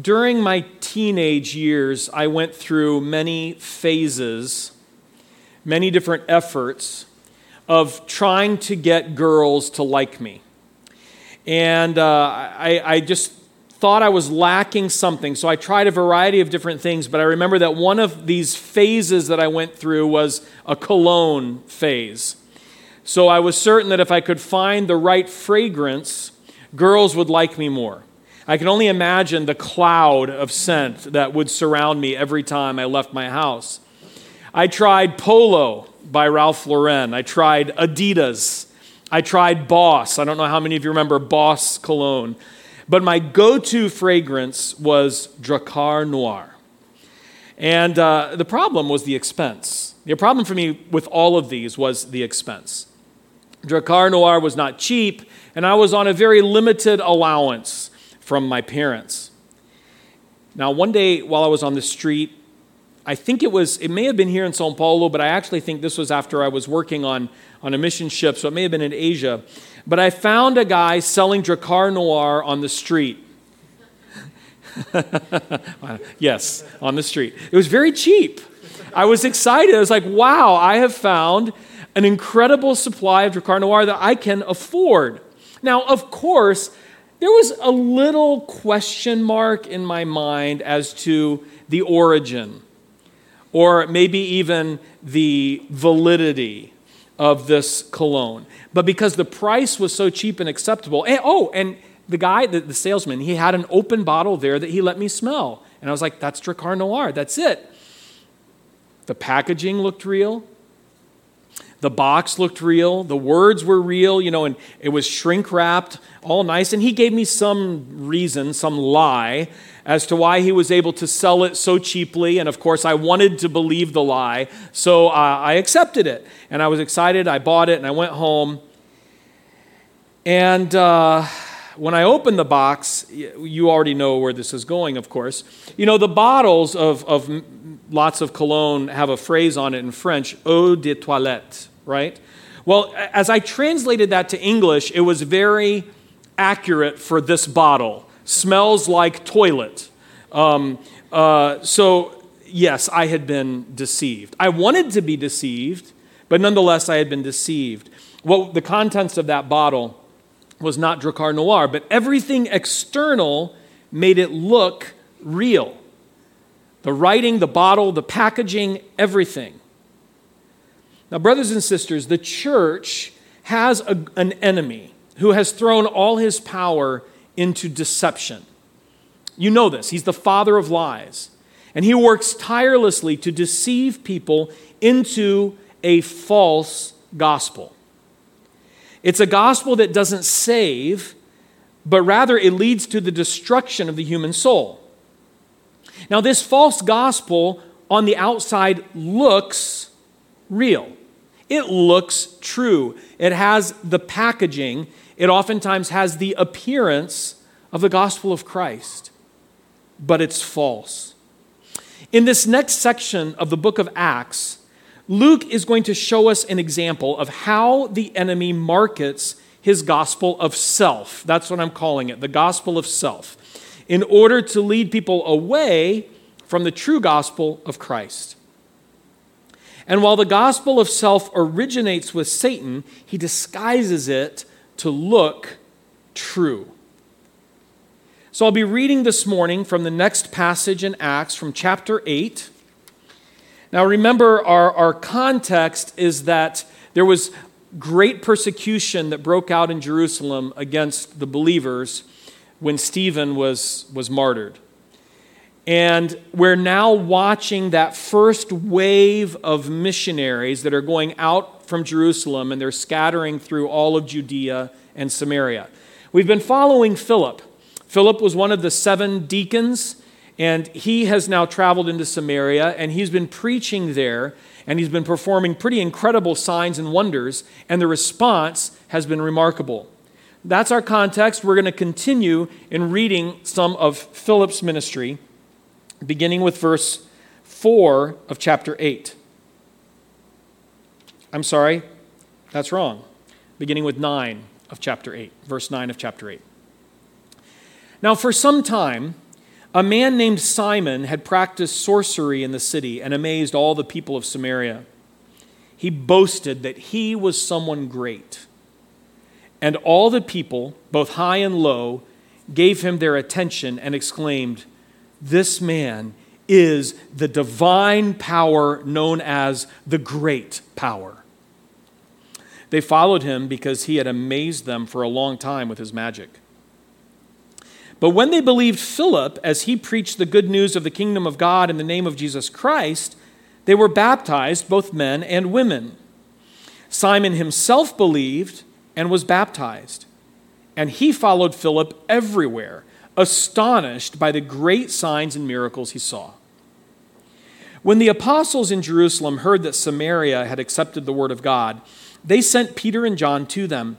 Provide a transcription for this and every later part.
during my teenage years, I went through many phases, many different efforts of trying to get girls to like me. And uh, I, I just thought I was lacking something, so I tried a variety of different things. But I remember that one of these phases that I went through was a cologne phase. So I was certain that if I could find the right fragrance, girls would like me more. I can only imagine the cloud of scent that would surround me every time I left my house. I tried Polo by Ralph Lauren. I tried Adidas. I tried Boss. I don't know how many of you remember Boss cologne. But my go to fragrance was Drakkar Noir. And uh, the problem was the expense. The problem for me with all of these was the expense. Drakkar Noir was not cheap, and I was on a very limited allowance from my parents. Now, one day while I was on the street, I think it was, it may have been here in Sao Paulo, but I actually think this was after I was working on, on a mission ship, so it may have been in Asia. But I found a guy selling Drakkar Noir on the street. yes, on the street. It was very cheap. I was excited. I was like, wow, I have found an incredible supply of Drakkar Noir that I can afford. Now, of course, there was a little question mark in my mind as to the origin, or maybe even the validity of this cologne. But because the price was so cheap and acceptable, and, oh, and the guy, the, the, salesman, he had an open bottle there that he let me smell. And I was like, that's Drakkar Noir, that's it. The packaging looked real. The box looked real. The words were real, you know, and it was shrink wrapped, all nice. And he gave me some reason, some lie as to why he was able to sell it so cheaply. And of course, I wanted to believe the lie, so uh, I accepted it. And I was excited. I bought it and I went home. And uh, when I opened the box, you already know where this is going, of course. You know, the bottles of, of lots of cologne have a phrase on it in French eau de toilette, right? Well, as I translated that to English, it was very accurate for this bottle smells like toilet. Um, uh, so, yes, I had been deceived. I wanted to be deceived, but nonetheless, I had been deceived. Well, the contents of that bottle was not Drakkar Noir, but everything external made it look real. The writing, the bottle, the packaging, everything. Now, brothers and sisters, the church has a, an enemy who has thrown all his power into deception. You know this. He's the father of lies. And he works tirelessly to deceive people into a false gospel. It's a gospel that doesn't save, but rather it leads to the destruction of the human soul. Now, this false gospel on the outside looks real. It looks true. It has the packaging it oftentimes has the appearance of the gospel of Christ, but it's false. In this next section of the book of Acts, Luke is going to show us an example of how the enemy markets his gospel of self. That's what I'm calling it, the gospel of self, in order to lead people away from the true gospel of Christ. And while the gospel of self originates with Satan, he disguises it to look true. So I'll be reading this morning from the next passage in Acts from chapter 8. Now remember, our, our context is that there was great persecution that broke out in Jerusalem against the believers when Stephen was, was martyred. And we're now watching that first wave of missionaries that are going out from Jerusalem and they're scattering through all of Judea and Samaria. We've been following Philip. Philip was one of the seven deacons, and he has now traveled into Samaria and he's been preaching there and he's been performing pretty incredible signs and wonders, and the response has been remarkable. That's our context. We're going to continue in reading some of Philip's ministry beginning with verse 4 of chapter 8. I'm sorry, that's wrong. Beginning with 9 of chapter 8, verse 9 of chapter 8. Now, for some time, A man named Simon had practiced sorcery in the city and amazed all the people of Samaria. He boasted that he was someone great. And all the people, both high and low, gave him their attention and exclaimed, This man is the divine power known as the great power. They followed him because he had amazed them for a long time with his magic. But when they believed Philip as he preached the good news of the kingdom of God in the name of Jesus Christ, they were baptized, both men and women. Simon himself believed and was baptized, and he followed Philip everywhere, astonished by the great signs and miracles he saw. When the apostles in Jerusalem heard that Samaria had accepted the word of God, they sent Peter and John to them.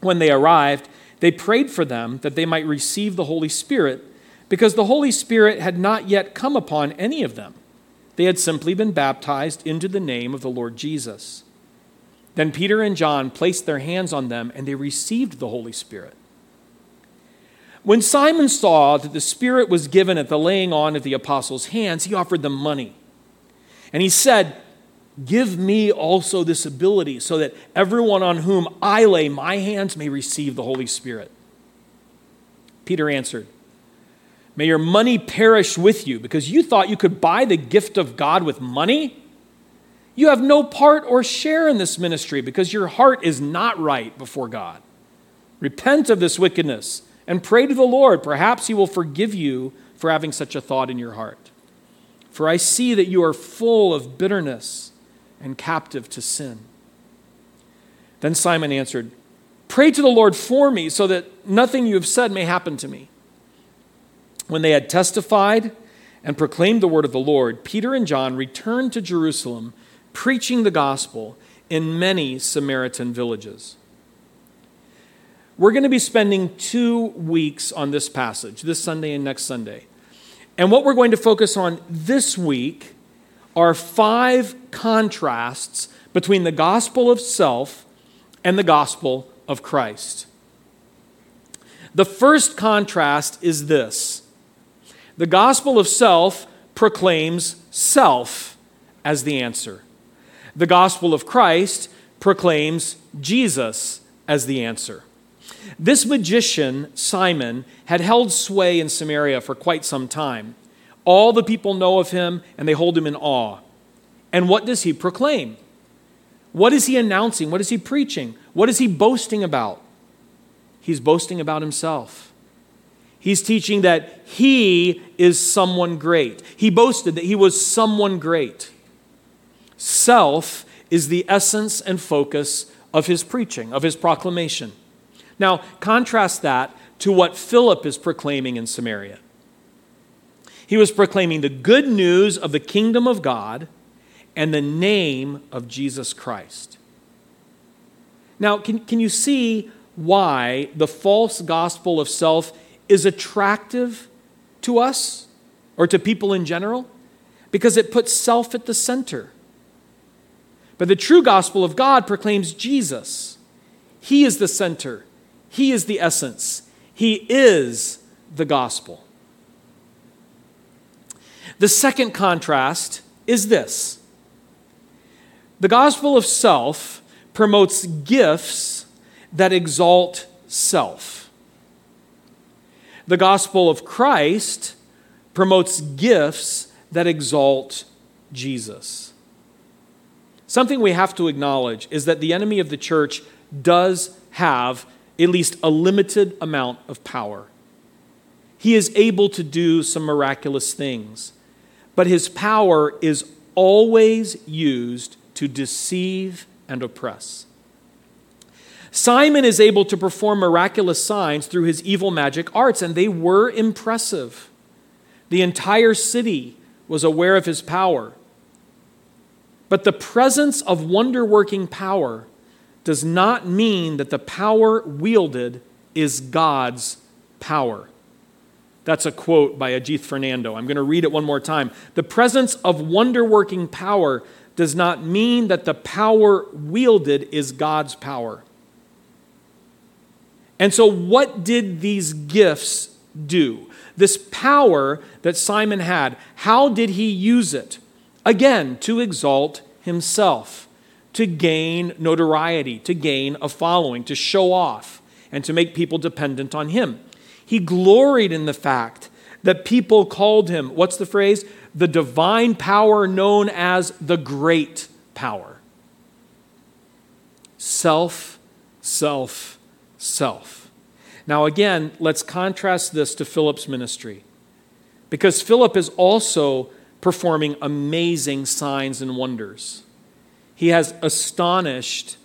When they arrived, they prayed for them that they might receive the Holy Spirit, because the Holy Spirit had not yet come upon any of them. They had simply been baptized into the name of the Lord Jesus. Then Peter and John placed their hands on them, and they received the Holy Spirit. When Simon saw that the Spirit was given at the laying on of the apostles' hands, he offered them money. And he said, Give me also this ability so that everyone on whom I lay my hands may receive the Holy Spirit. Peter answered, May your money perish with you because you thought you could buy the gift of God with money. You have no part or share in this ministry because your heart is not right before God. Repent of this wickedness and pray to the Lord. Perhaps He will forgive you for having such a thought in your heart. For I see that you are full of bitterness and captive to sin. Then Simon answered, Pray to the Lord for me, so that nothing you have said may happen to me. When they had testified and proclaimed the word of the Lord, Peter and John returned to Jerusalem, preaching the gospel in many Samaritan villages. We're going to be spending two weeks on this passage, this Sunday and next Sunday. And what we're going to focus on this week are five contrasts between the gospel of self and the gospel of Christ. The first contrast is this the gospel of self proclaims self as the answer, the gospel of Christ proclaims Jesus as the answer. This magician, Simon, had held sway in Samaria for quite some time. All the people know of him and they hold him in awe. And what does he proclaim? What is he announcing? What is he preaching? What is he boasting about? He's boasting about himself. He's teaching that he is someone great. He boasted that he was someone great. Self is the essence and focus of his preaching, of his proclamation. Now, contrast that to what Philip is proclaiming in Samaria. He was proclaiming the good news of the kingdom of God and the name of Jesus Christ. Now, can, can you see why the false gospel of self is attractive to us or to people in general? Because it puts self at the center. But the true gospel of God proclaims Jesus. He is the center, He is the essence, He is the gospel. The second contrast is this the gospel of self promotes gifts that exalt self. The gospel of Christ promotes gifts that exalt Jesus. Something we have to acknowledge is that the enemy of the church does have at least a limited amount of power. He is able to do some miraculous things but his power is always used to deceive and oppress. Simon is able to perform miraculous signs through his evil magic arts, and they were impressive. The entire city was aware of his power. But the presence of wonder working power does not mean that the power wielded is God's power. That's a quote by Ajith Fernando. I'm going to read it one more time. The presence of wonder working power does not mean that the power wielded is God's power. And so, what did these gifts do? This power that Simon had, how did he use it? Again, to exalt himself, to gain notoriety, to gain a following, to show off, and to make people dependent on him. He gloried in the fact that people called him, what's the phrase? The divine power known as the great power. Self, self, self. Now, again, let's contrast this to Philip's ministry. Because Philip is also performing amazing signs and wonders. He has astonished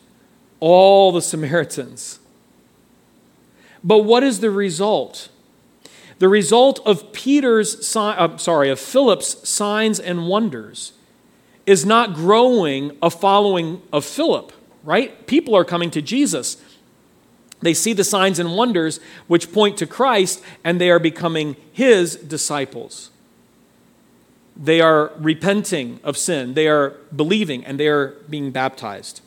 all the Samaritans. But what is the result? The result of Peter's, uh, sorry, of Philip's signs and wonders is not growing a following of Philip, right? People are coming to Jesus. They see the signs and wonders which point to Christ, and they are becoming his disciples. They are repenting of sin, they are believing, and they are being baptized.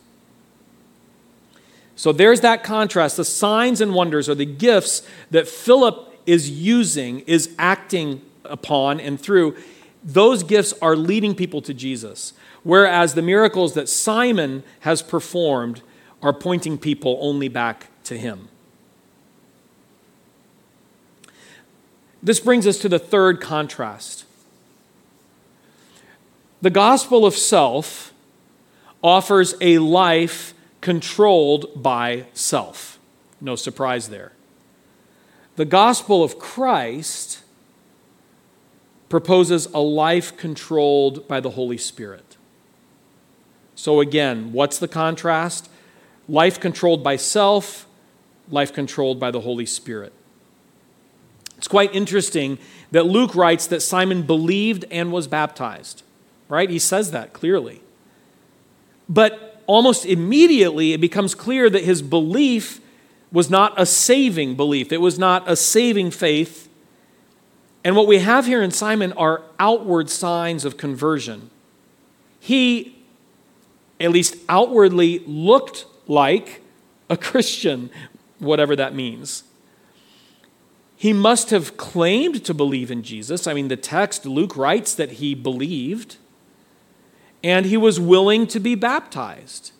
So there's that contrast. The signs and wonders are the gifts that Philip is using, is acting upon and through, those gifts are leading people to Jesus. Whereas the miracles that Simon has performed are pointing people only back to him. This brings us to the third contrast. The gospel of self offers a life controlled by self. No surprise there. The gospel of Christ proposes a life controlled by the Holy Spirit. So, again, what's the contrast? Life controlled by self, life controlled by the Holy Spirit. It's quite interesting that Luke writes that Simon believed and was baptized, right? He says that clearly. But almost immediately, it becomes clear that his belief was not a saving belief, it was not a saving faith. And what we have here in Simon are outward signs of conversion. He, at least outwardly, looked like a Christian, whatever that means. He must have claimed to believe in Jesus. I mean, the text, Luke writes that he believed, and he was willing to be baptized.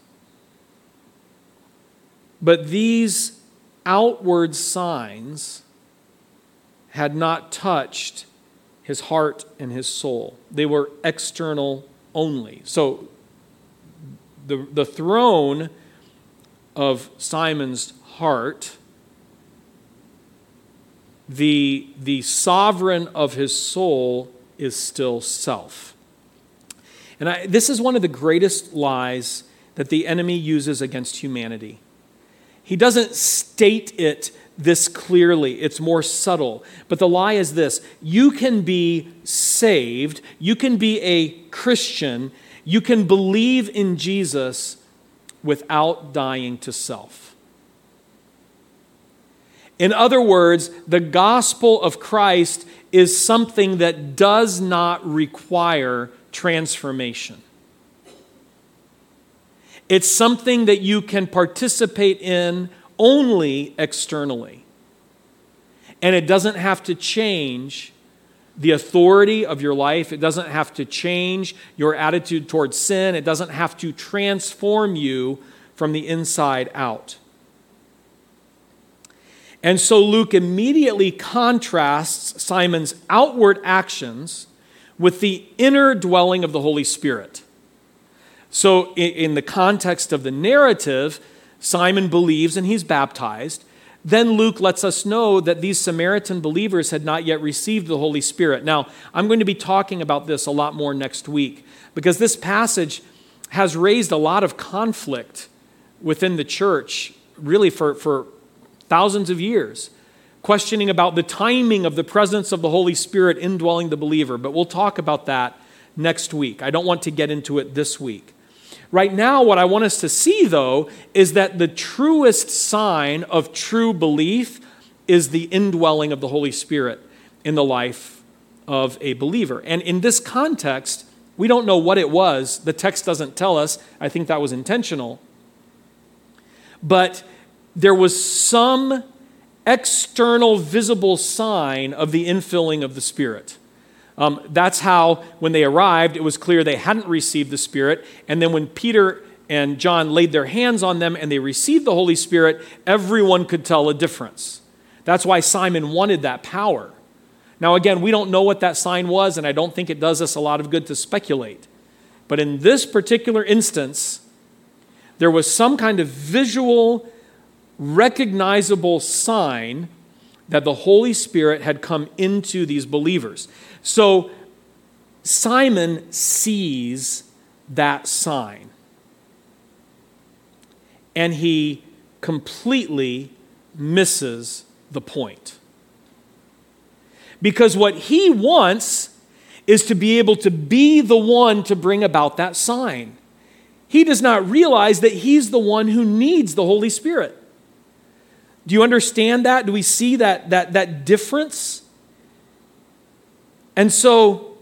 But these outward signs had not touched his heart and his soul. They were external only. So the, the throne of Simon's heart, the, the sovereign of his soul is still self. And I, this is one of the greatest lies that the enemy uses against humanity. He doesn't state it this clearly, it's more subtle. But the lie is this you can be saved, you can be a Christian, you can believe in Jesus without dying to self. In other words, the gospel of Christ is something that does not require transformation. It's something that you can participate in only externally. And it doesn't have to change the authority of your life. It doesn't have to change your attitude towards sin. It doesn't have to transform you from the inside out. And so Luke immediately contrasts Simon's outward actions with the inner dwelling of the Holy Spirit. So, in the context of the narrative, Simon believes and he's baptized. Then Luke lets us know that these Samaritan believers had not yet received the Holy Spirit. Now, I'm going to be talking about this a lot more next week because this passage has raised a lot of conflict within the church, really for, for thousands of years, questioning about the timing of the presence of the Holy Spirit indwelling the believer. But we'll talk about that next week. I don't want to get into it this week. Right now, what I want us to see, though, is that the truest sign of true belief is the indwelling of the Holy Spirit in the life of a believer. And in this context, we don't know what it was. The text doesn't tell us. I think that was intentional. But there was some external, visible sign of the infilling of the Spirit. Um, that's how, when they arrived, it was clear they hadn't received the Spirit. And then when Peter and John laid their hands on them and they received the Holy Spirit, everyone could tell a difference. That's why Simon wanted that power. Now, again, we don't know what that sign was, and I don't think it does us a lot of good to speculate. But in this particular instance, there was some kind of visual, recognizable sign that the Holy Spirit had come into these believers. So Simon sees that sign. And he completely misses the point. Because what he wants is to be able to be the one to bring about that sign. He does not realize that he's the one who needs the Holy Spirit. Do you understand that? Do we see that, that, that difference? And so,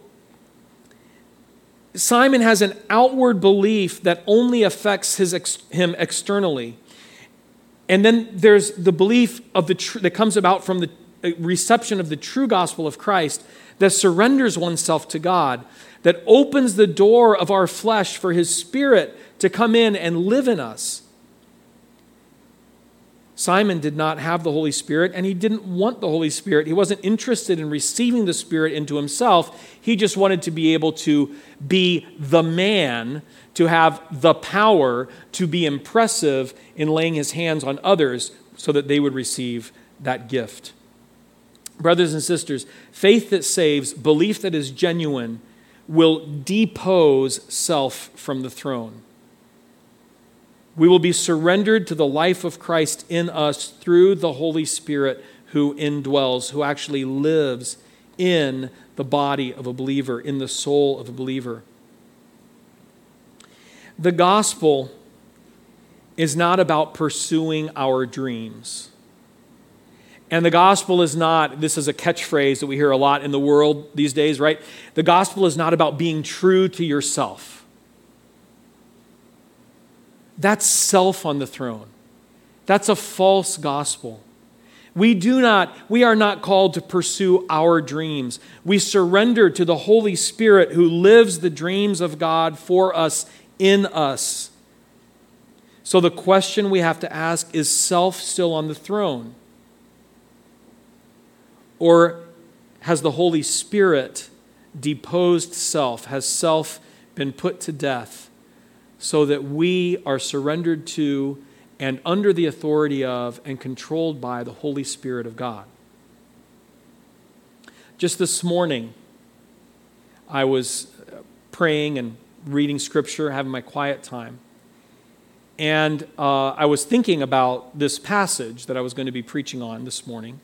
Simon has an outward belief that only affects his ex- him externally. And then there's the belief of the tr- that comes about from the uh, reception of the true gospel of Christ that surrenders oneself to God, that opens the door of our flesh for his spirit to come in and live in us. Simon did not have the Holy Spirit and he didn't want the Holy Spirit. He wasn't interested in receiving the Spirit into himself. He just wanted to be able to be the man, to have the power to be impressive in laying his hands on others so that they would receive that gift. Brothers and sisters, faith that saves, belief that is genuine, will depose self from the throne. We will be surrendered to the life of Christ in us through the Holy Spirit who indwells, who actually lives in the body of a believer, in the soul of a believer. The gospel is not about pursuing our dreams. And the gospel is not, this is a catchphrase that we hear a lot in the world these days, right? The gospel is not about being true to yourself. That's self on the throne. That's a false gospel. We do not, we are not called to pursue our dreams. We surrender to the Holy Spirit who lives the dreams of God for us in us. So the question we have to ask is self still on the throne? Or has the Holy Spirit deposed self? Has self been put to death so that we are surrendered to and under the authority of and controlled by the Holy Spirit of God? Just this morning, I was praying and reading scripture, having my quiet time. And uh, I was thinking about this passage that I was going to be preaching on this morning.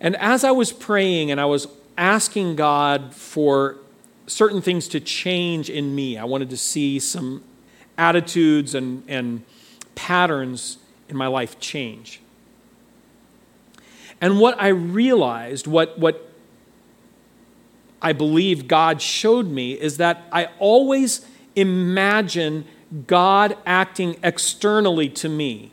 And as I was praying and I was asking God for certain things to change in me, I wanted to see some attitudes and, and patterns in my life change. And what I realized, what, what I believe God showed me, is that I always imagine God acting externally to me.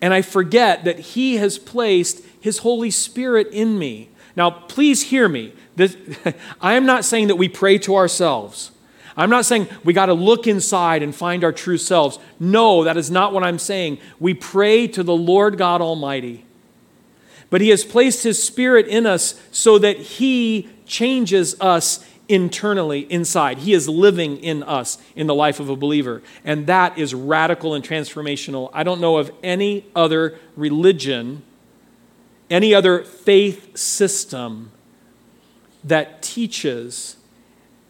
And I forget that He has placed his Holy Spirit in me. Now, please hear me. This, I am not saying that we pray to ourselves. I'm not saying we got to look inside and find our true selves. No, that is not what I'm saying. We pray to the Lord God Almighty. But He has placed His Spirit in us so that He changes us internally inside. He is living in us in the life of a believer. And that is radical and transformational. I don't know of any other religion any other faith system that teaches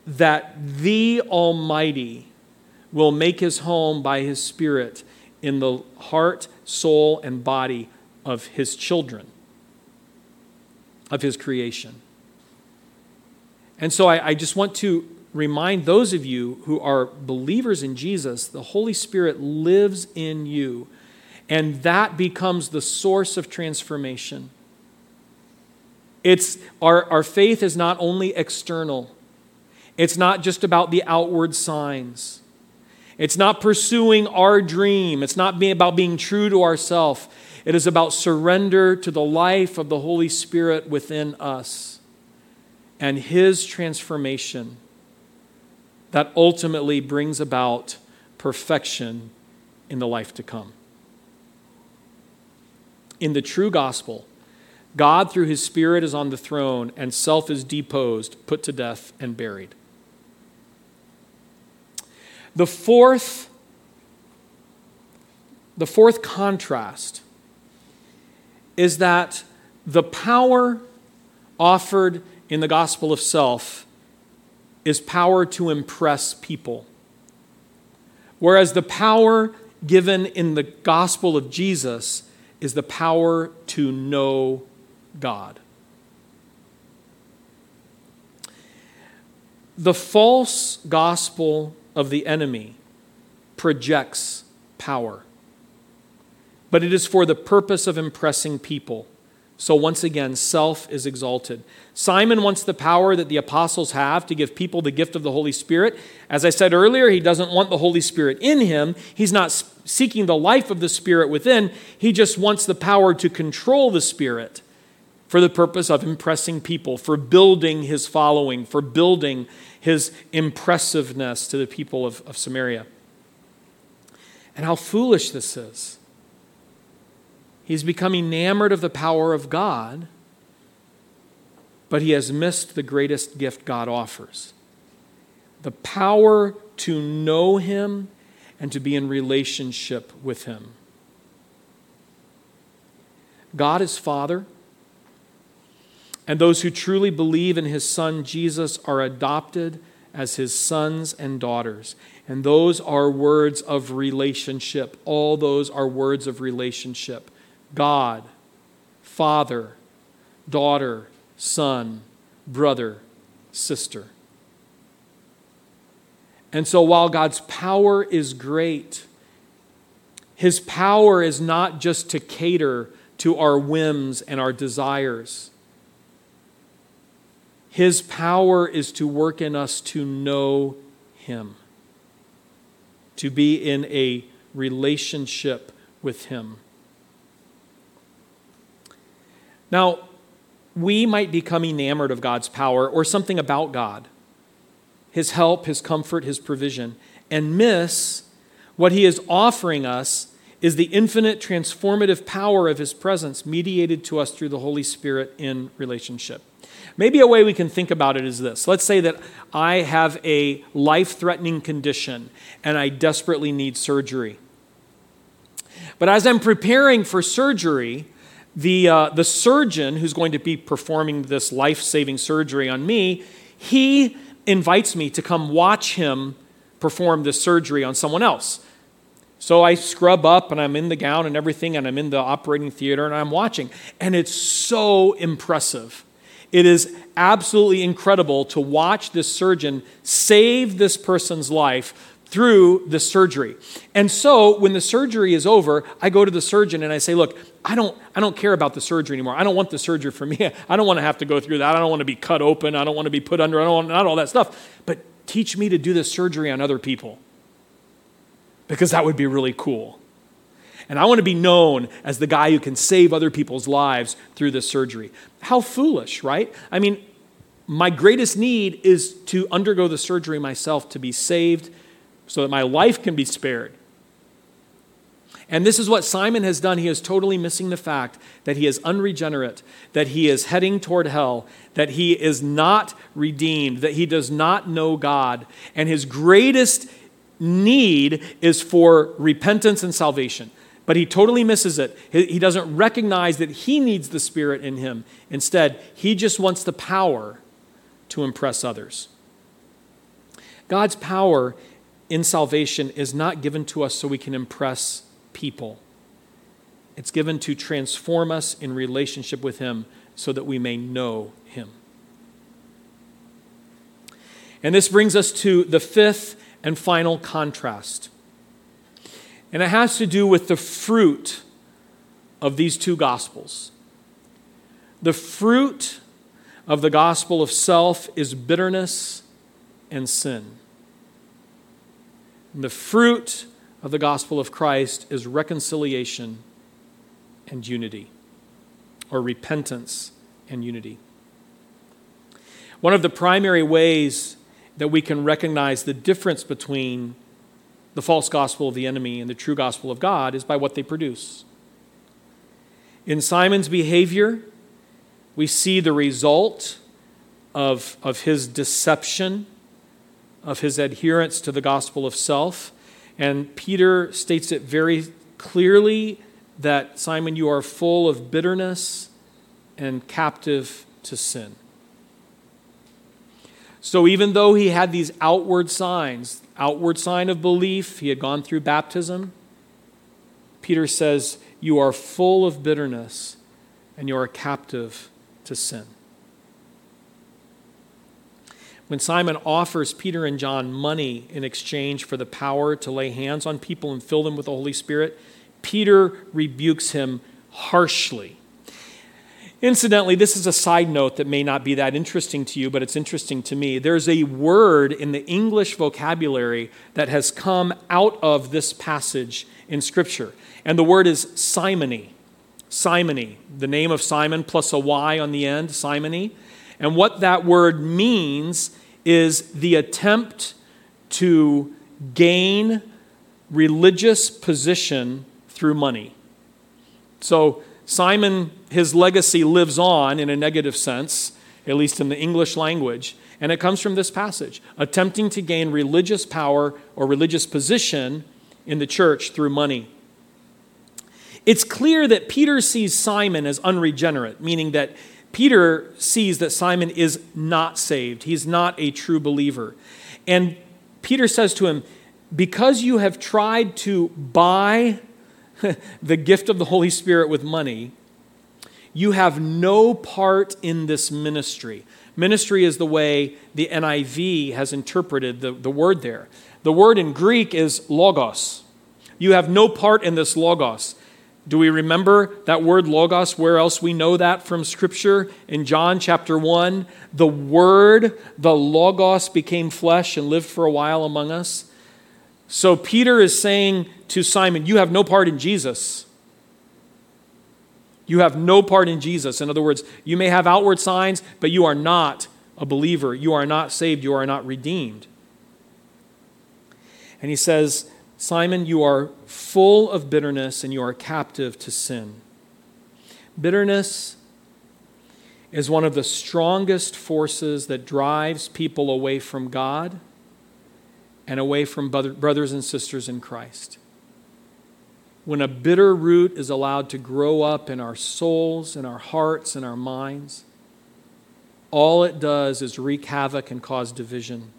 that the Almighty will make his home by his Spirit in the heart, soul, and body of his children, of his creation. And so I, I, just want to remind those of you who are believers in Jesus the Holy Spirit lives in you. And that becomes the source of transformation. It's, our, our faith is not only external, it's not just about the outward signs. It's not pursuing our dream. It's not being about being true to ourselves. It is about surrender to the life of the Holy Spirit within us and His transformation that ultimately brings about perfection in the life to come. In the true gospel, God, through his Spirit, is on the throne, and self is deposed, put to death, and buried. The fourth, the fourth contrast is that the power offered in the gospel of self is power to impress people. Whereas the power given in the gospel of Jesus is the power to know God. The false gospel of the enemy projects power, but it is for the purpose of impressing people. So once again, self is exalted. Simon wants the power that the apostles have to give people the gift of the Holy Spirit. As I said earlier, he doesn't want the Holy Spirit in him. He's not seeking the life of the Spirit within. He just wants the power to control the Spirit for the purpose of impressing people, for building his following, for building his impressiveness to the people of, of Samaria. And how foolish this is. He's become enamored of the power of God, but he has missed the greatest gift God offers the power to know him and to be in relationship with him. God is Father, and those who truly believe in his Son Jesus are adopted as his sons and daughters. And those are words of relationship. All those are words of relationship. God, Father, daughter, son, brother, sister. And so while God's power is great, his power is not just to cater to our whims and our desires. His power is to work in us to know him, to be in a relationship with him. Now, we might become enamored of God's power or something about God, His help, His comfort, His provision, and miss what He is offering us is the infinite transformative power of His presence mediated to us through the Holy Spirit in relationship. Maybe a way we can think about it is this. Let's say that I have a life threatening condition and I desperately need surgery. But as I'm preparing for surgery, the, uh, the surgeon who's going to be performing this life saving surgery on me, he invites me to come watch him perform this surgery on someone else. So I scrub up and I'm in the gown and everything, and I'm in the operating theater and I'm watching. And it's so impressive. It is absolutely incredible to watch this surgeon save this person's life through the surgery. And so when the surgery is over, I go to the surgeon and I say, Look, I don't, I don't care about the surgery anymore. I don't want the surgery for me. I don't want to have to go through that. I don't want to be cut open. I don't want to be put under. I don't want not all that stuff. But teach me to do the surgery on other people because that would be really cool. And I want to be known as the guy who can save other people's lives through this surgery. How foolish, right? I mean, my greatest need is to undergo the surgery myself to be saved so that my life can be spared. And this is what Simon has done. He is totally missing the fact that he is unregenerate, that he is heading toward hell, that he is not redeemed, that he does not know God. And his greatest need is for repentance and salvation. But he totally misses it. He doesn't recognize that he needs the Spirit in him. Instead, he just wants the power to impress others. God's power in salvation is not given to us so we can impress people. It's given to transform us in relationship with Him so that we may know Him. And this brings us to the fifth and final contrast. And it has to do with the fruit of these two gospels. The fruit of the gospel of self is bitterness and sin. And the fruit of the gospel of Christ is reconciliation and unity, or repentance and unity. One of the primary ways that we can recognize the difference between the false gospel of the enemy and the true gospel of God is by what they produce. In Simon's behavior, we see the result of, of his deception, of his adherence to the gospel of self. And Peter states it very clearly that Simon, you are full of bitterness and captive to sin. So even though he had these outward signs, outward sign of belief, he had gone through baptism, Peter says, You are full of bitterness and you are captive to sin. When Simon offers Peter and John money in exchange for the power to lay hands on people and fill them with the Holy Spirit, Peter rebukes him harshly. Incidentally, this is a side note that may not be that interesting to you, but it's interesting to me. There's a word in the English vocabulary that has come out of this passage in Scripture, and the word is simony. Simony, the name of Simon plus a Y on the end, simony. And what that word means is the attempt to gain religious position through money. So, Simon, his legacy lives on in a negative sense, at least in the English language, and it comes from this passage attempting to gain religious power or religious position in the church through money. It's clear that Peter sees Simon as unregenerate, meaning that Peter sees that Simon is not saved. He's not a true believer. And Peter says to him, Because you have tried to buy the gift of the Holy Spirit with money, you have no part in this ministry. Ministry is the way the NIV has interpreted the, the word there. The word in Greek is logos. You have no part in this logos. Do we remember that word logos? Where else we know that from Scripture? In John chapter 1, the Word, the logos, became flesh and lived for a while among us. So Peter is saying to Simon, You have no part in Jesus. You have no part in Jesus. In other words, you may have outward signs, but you are not a believer. You are not saved. You are not redeemed. And he says, Simon, you are full of bitterness and you are captive to sin. Bitterness is one of the strongest forces that drives people away from God and away from brothers and sisters in Christ. When a bitter root is allowed to grow up in our souls, in our hearts, in our minds, all it does is wreak havoc and cause division.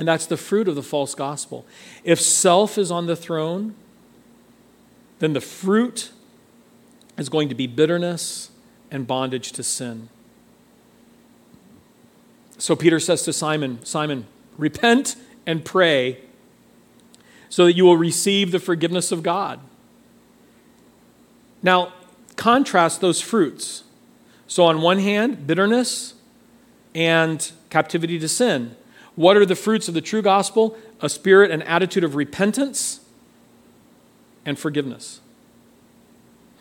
And that's the fruit of the false gospel. If self is on the throne, then the fruit is going to be bitterness and bondage to sin. So Peter says to Simon, Simon, repent and pray so that you will receive the forgiveness of God. Now, contrast those fruits. So, on one hand, bitterness and captivity to sin. What are the fruits of the true gospel? A spirit and attitude of repentance and forgiveness,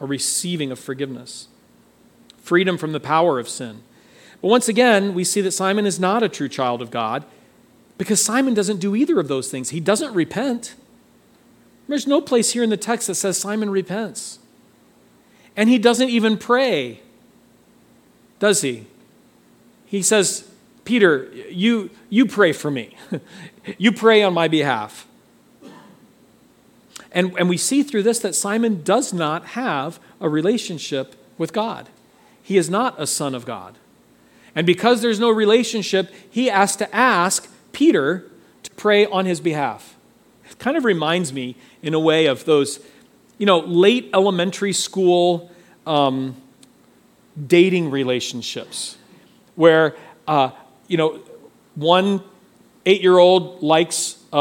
a receiving of forgiveness, freedom from the power of sin. But once again, we see that Simon is not a true child of God. Because Simon doesn't do either of those things. He doesn't repent. There's no place here in the text that says Simon repents. And he doesn't even pray, does he? He says, Peter, you, you pray for me. you pray on my behalf. And, and we see through this that Simon does not have a relationship with God. He is not a son of God. And because there's no relationship, he has to ask Peter to pray on his behalf. It kind of reminds me, in a way, of those, you know, late elementary school um, dating relationships where, uh, you know, one eight year old likes, uh,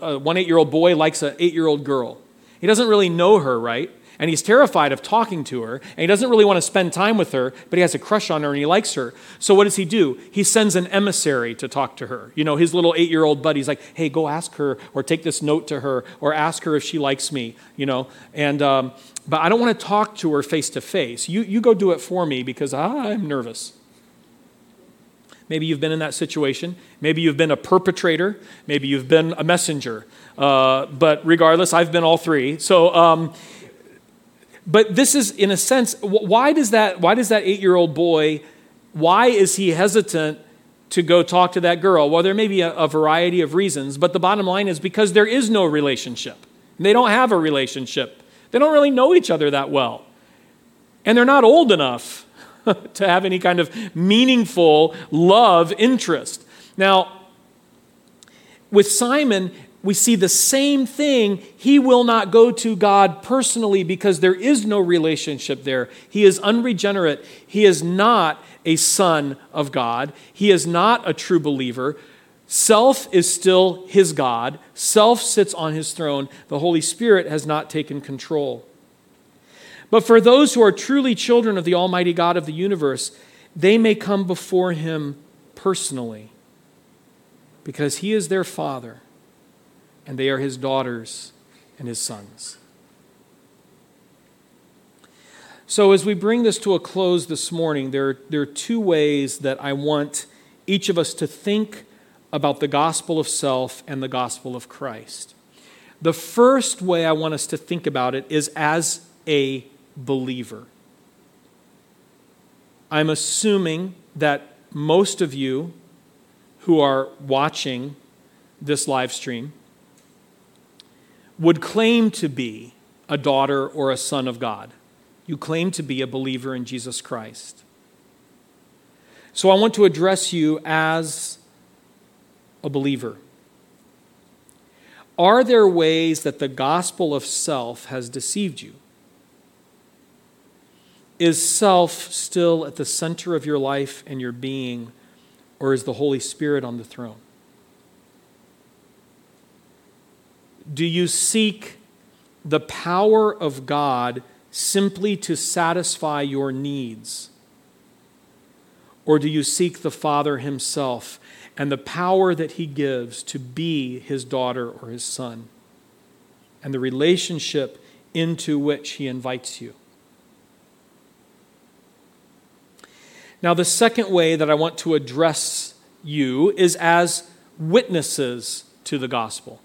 a, a, one eight year old boy likes an eight year old girl. He doesn't really know her, right? and he's terrified of talking to her, and he doesn't really want to spend time with her, but he has a crush on her and he likes her. So what does he do? He sends an emissary to talk to her. You know, his little eight year old buddy's like, hey, go ask her, or take this note to her, or ask her if she likes me, you know. And, um, but I don't want to talk to her face to face. You, you go do it for me because I'm nervous. Maybe you've been in that situation. Maybe you've been a perpetrator. Maybe you've been a messenger. Uh, but regardless, I've been all three. So, um, but this is, in a sense, why does that, why does that eight year old boy, why is he hesitant to go talk to that girl? Well, there may be a, a variety of reasons, but the bottom line is because there is no relationship. They don't have a relationship. They don't really know each other that well. And they're not old enough to have any kind of meaningful love interest. Now, with Simon, we see the same thing. He will not go to God personally because there is no relationship there. He is unregenerate. He is not a son of God. He is not a true believer. Self is still his God. Self sits on his throne. The Holy Spirit has not taken control. But for those who are truly children of the Almighty God of the universe, they may come before Him personally because He is their Father and they are His daughters and His sons. So, as we bring this to a close this morning, there, there are two ways that I want each of us to think about the gospel of self and the gospel of Christ. The first way I want us to think about it is as a believer. I'm assuming that most of you who are watching this live stream would claim to be a daughter or a son of God. You claim to be a believer in Jesus Christ. So I want to address you as a believer. Are there ways that the gospel of self has deceived you? Is self still at the center of your life and your being, or is the Holy Spirit on the throne? Do you seek the power of God simply to satisfy your needs? Or do you seek the Father Himself and the power that He gives to be His daughter or His son and the relationship into which He invites you? Now, the second way that I want to address you is as witnesses to the gospel.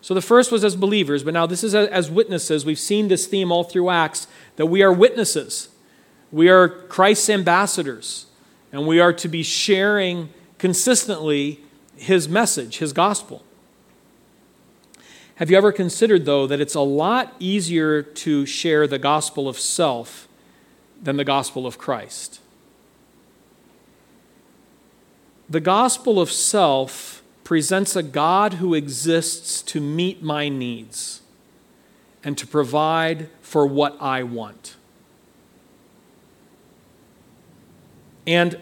So the first was as believers, but now this is as witnesses. We've seen this theme all through Acts that we are witnesses. We are Christ's ambassadors, and we are to be sharing consistently his message, his gospel. Have you ever considered, though, that it's a lot easier to share the gospel of self than the gospel of Christ? The gospel of self presents a God who exists to meet my needs and to provide for what I want. And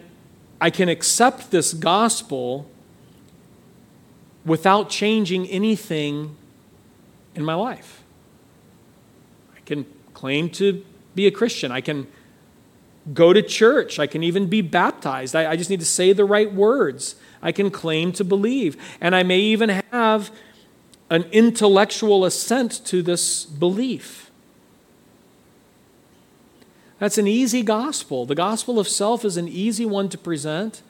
I can accept this gospel without changing anything in my life. I can claim to be a Christian. I can go to church. I can even be baptized. I, I, just need to say the right words. I can claim to believe. And I may even have an intellectual assent to this belief. That's an easy gospel. The gospel of self is an easy one to present,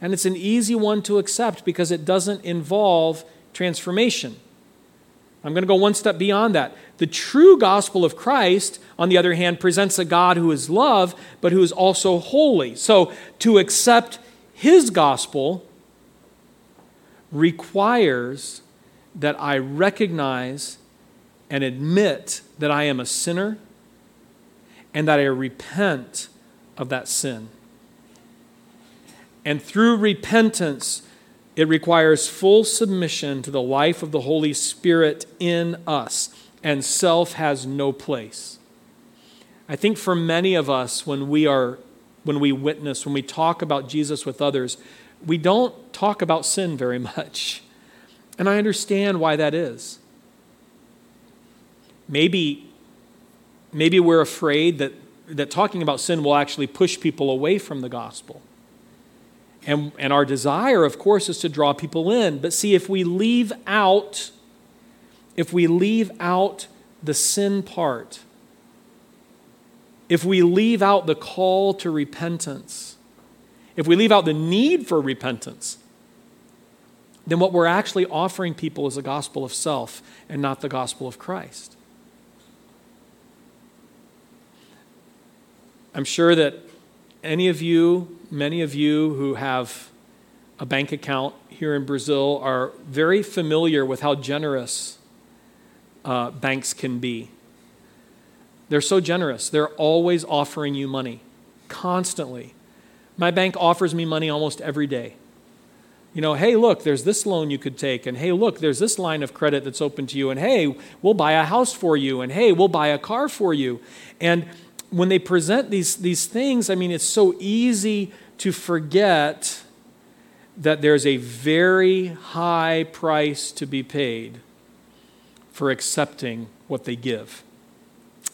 and it's an easy one to accept because it doesn't involve transformation. I'm going to go one step beyond that. The true gospel of Christ, on the other hand, presents a God who is love, but who is also holy. So to accept his gospel requires that I recognize and admit that I am a sinner and that I repent of that sin. And through repentance, it requires full submission to the life of the Holy Spirit in us, and self has no place. I think for many of us, when we are when we witness, when we talk about Jesus with others, we don't talk about sin very much. And I understand why that is. Maybe, maybe we're afraid that, that talking about sin will actually push people away from the gospel. And, and our desire, of course, is to draw people in. But see, if we leave out, if we leave out the sin part, if we leave out the call to repentance, if we leave out the need for repentance, then what we're actually offering people is a gospel of self and not the gospel of Christ. I'm sure that any of you, many of you who have a bank account here in Brazil are very familiar with how generous uh, banks can be. They're so generous. They're always offering you money, constantly. My bank offers me money almost every day. You know, hey, look, there's this loan you could take, and hey, look, there's this line of credit that's open to you, and hey, we'll buy a house for you, and hey, we'll buy a car for you. And when they present these, these things, I mean, it's so easy to forget that there's a very high price to be paid for accepting what they give.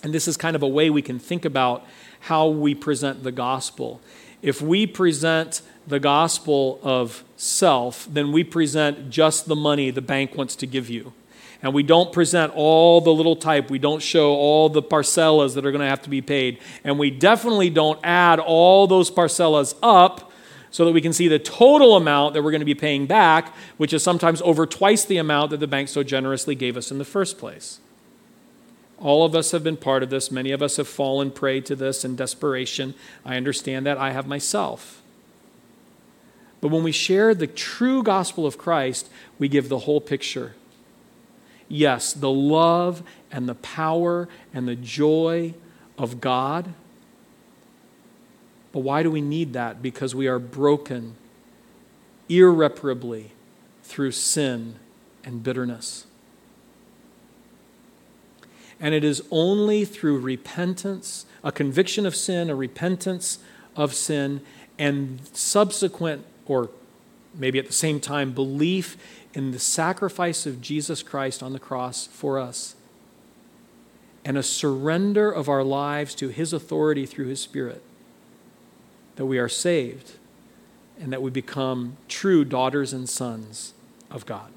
And this is kind of a way we can think about how we present the gospel. If we present the gospel of self, then we present just the money the bank wants to give you and we don't present all the little type. We don't show all the parcelas that are going to have to be paid. And we definitely don't add all those parcelas up so that we can see the total amount that we're going to be paying back, which is sometimes over twice the amount that the bank so generously gave us in the first place. All of us have been part of this. Many of us have fallen prey to this in desperation. I understand that. I have myself. But when we share the true gospel of Christ, we give the whole picture. Yes, the love and the power and the joy of God. But why do we need that? Because we are broken irreparably through sin and bitterness. And it is only through repentance, a conviction of sin, a repentance of sin, and subsequent, or maybe at the same time, belief in the sacrifice of Jesus Christ on the cross for us and a surrender of our lives to His authority through His Spirit, that we are saved and that we become true daughters and sons of God.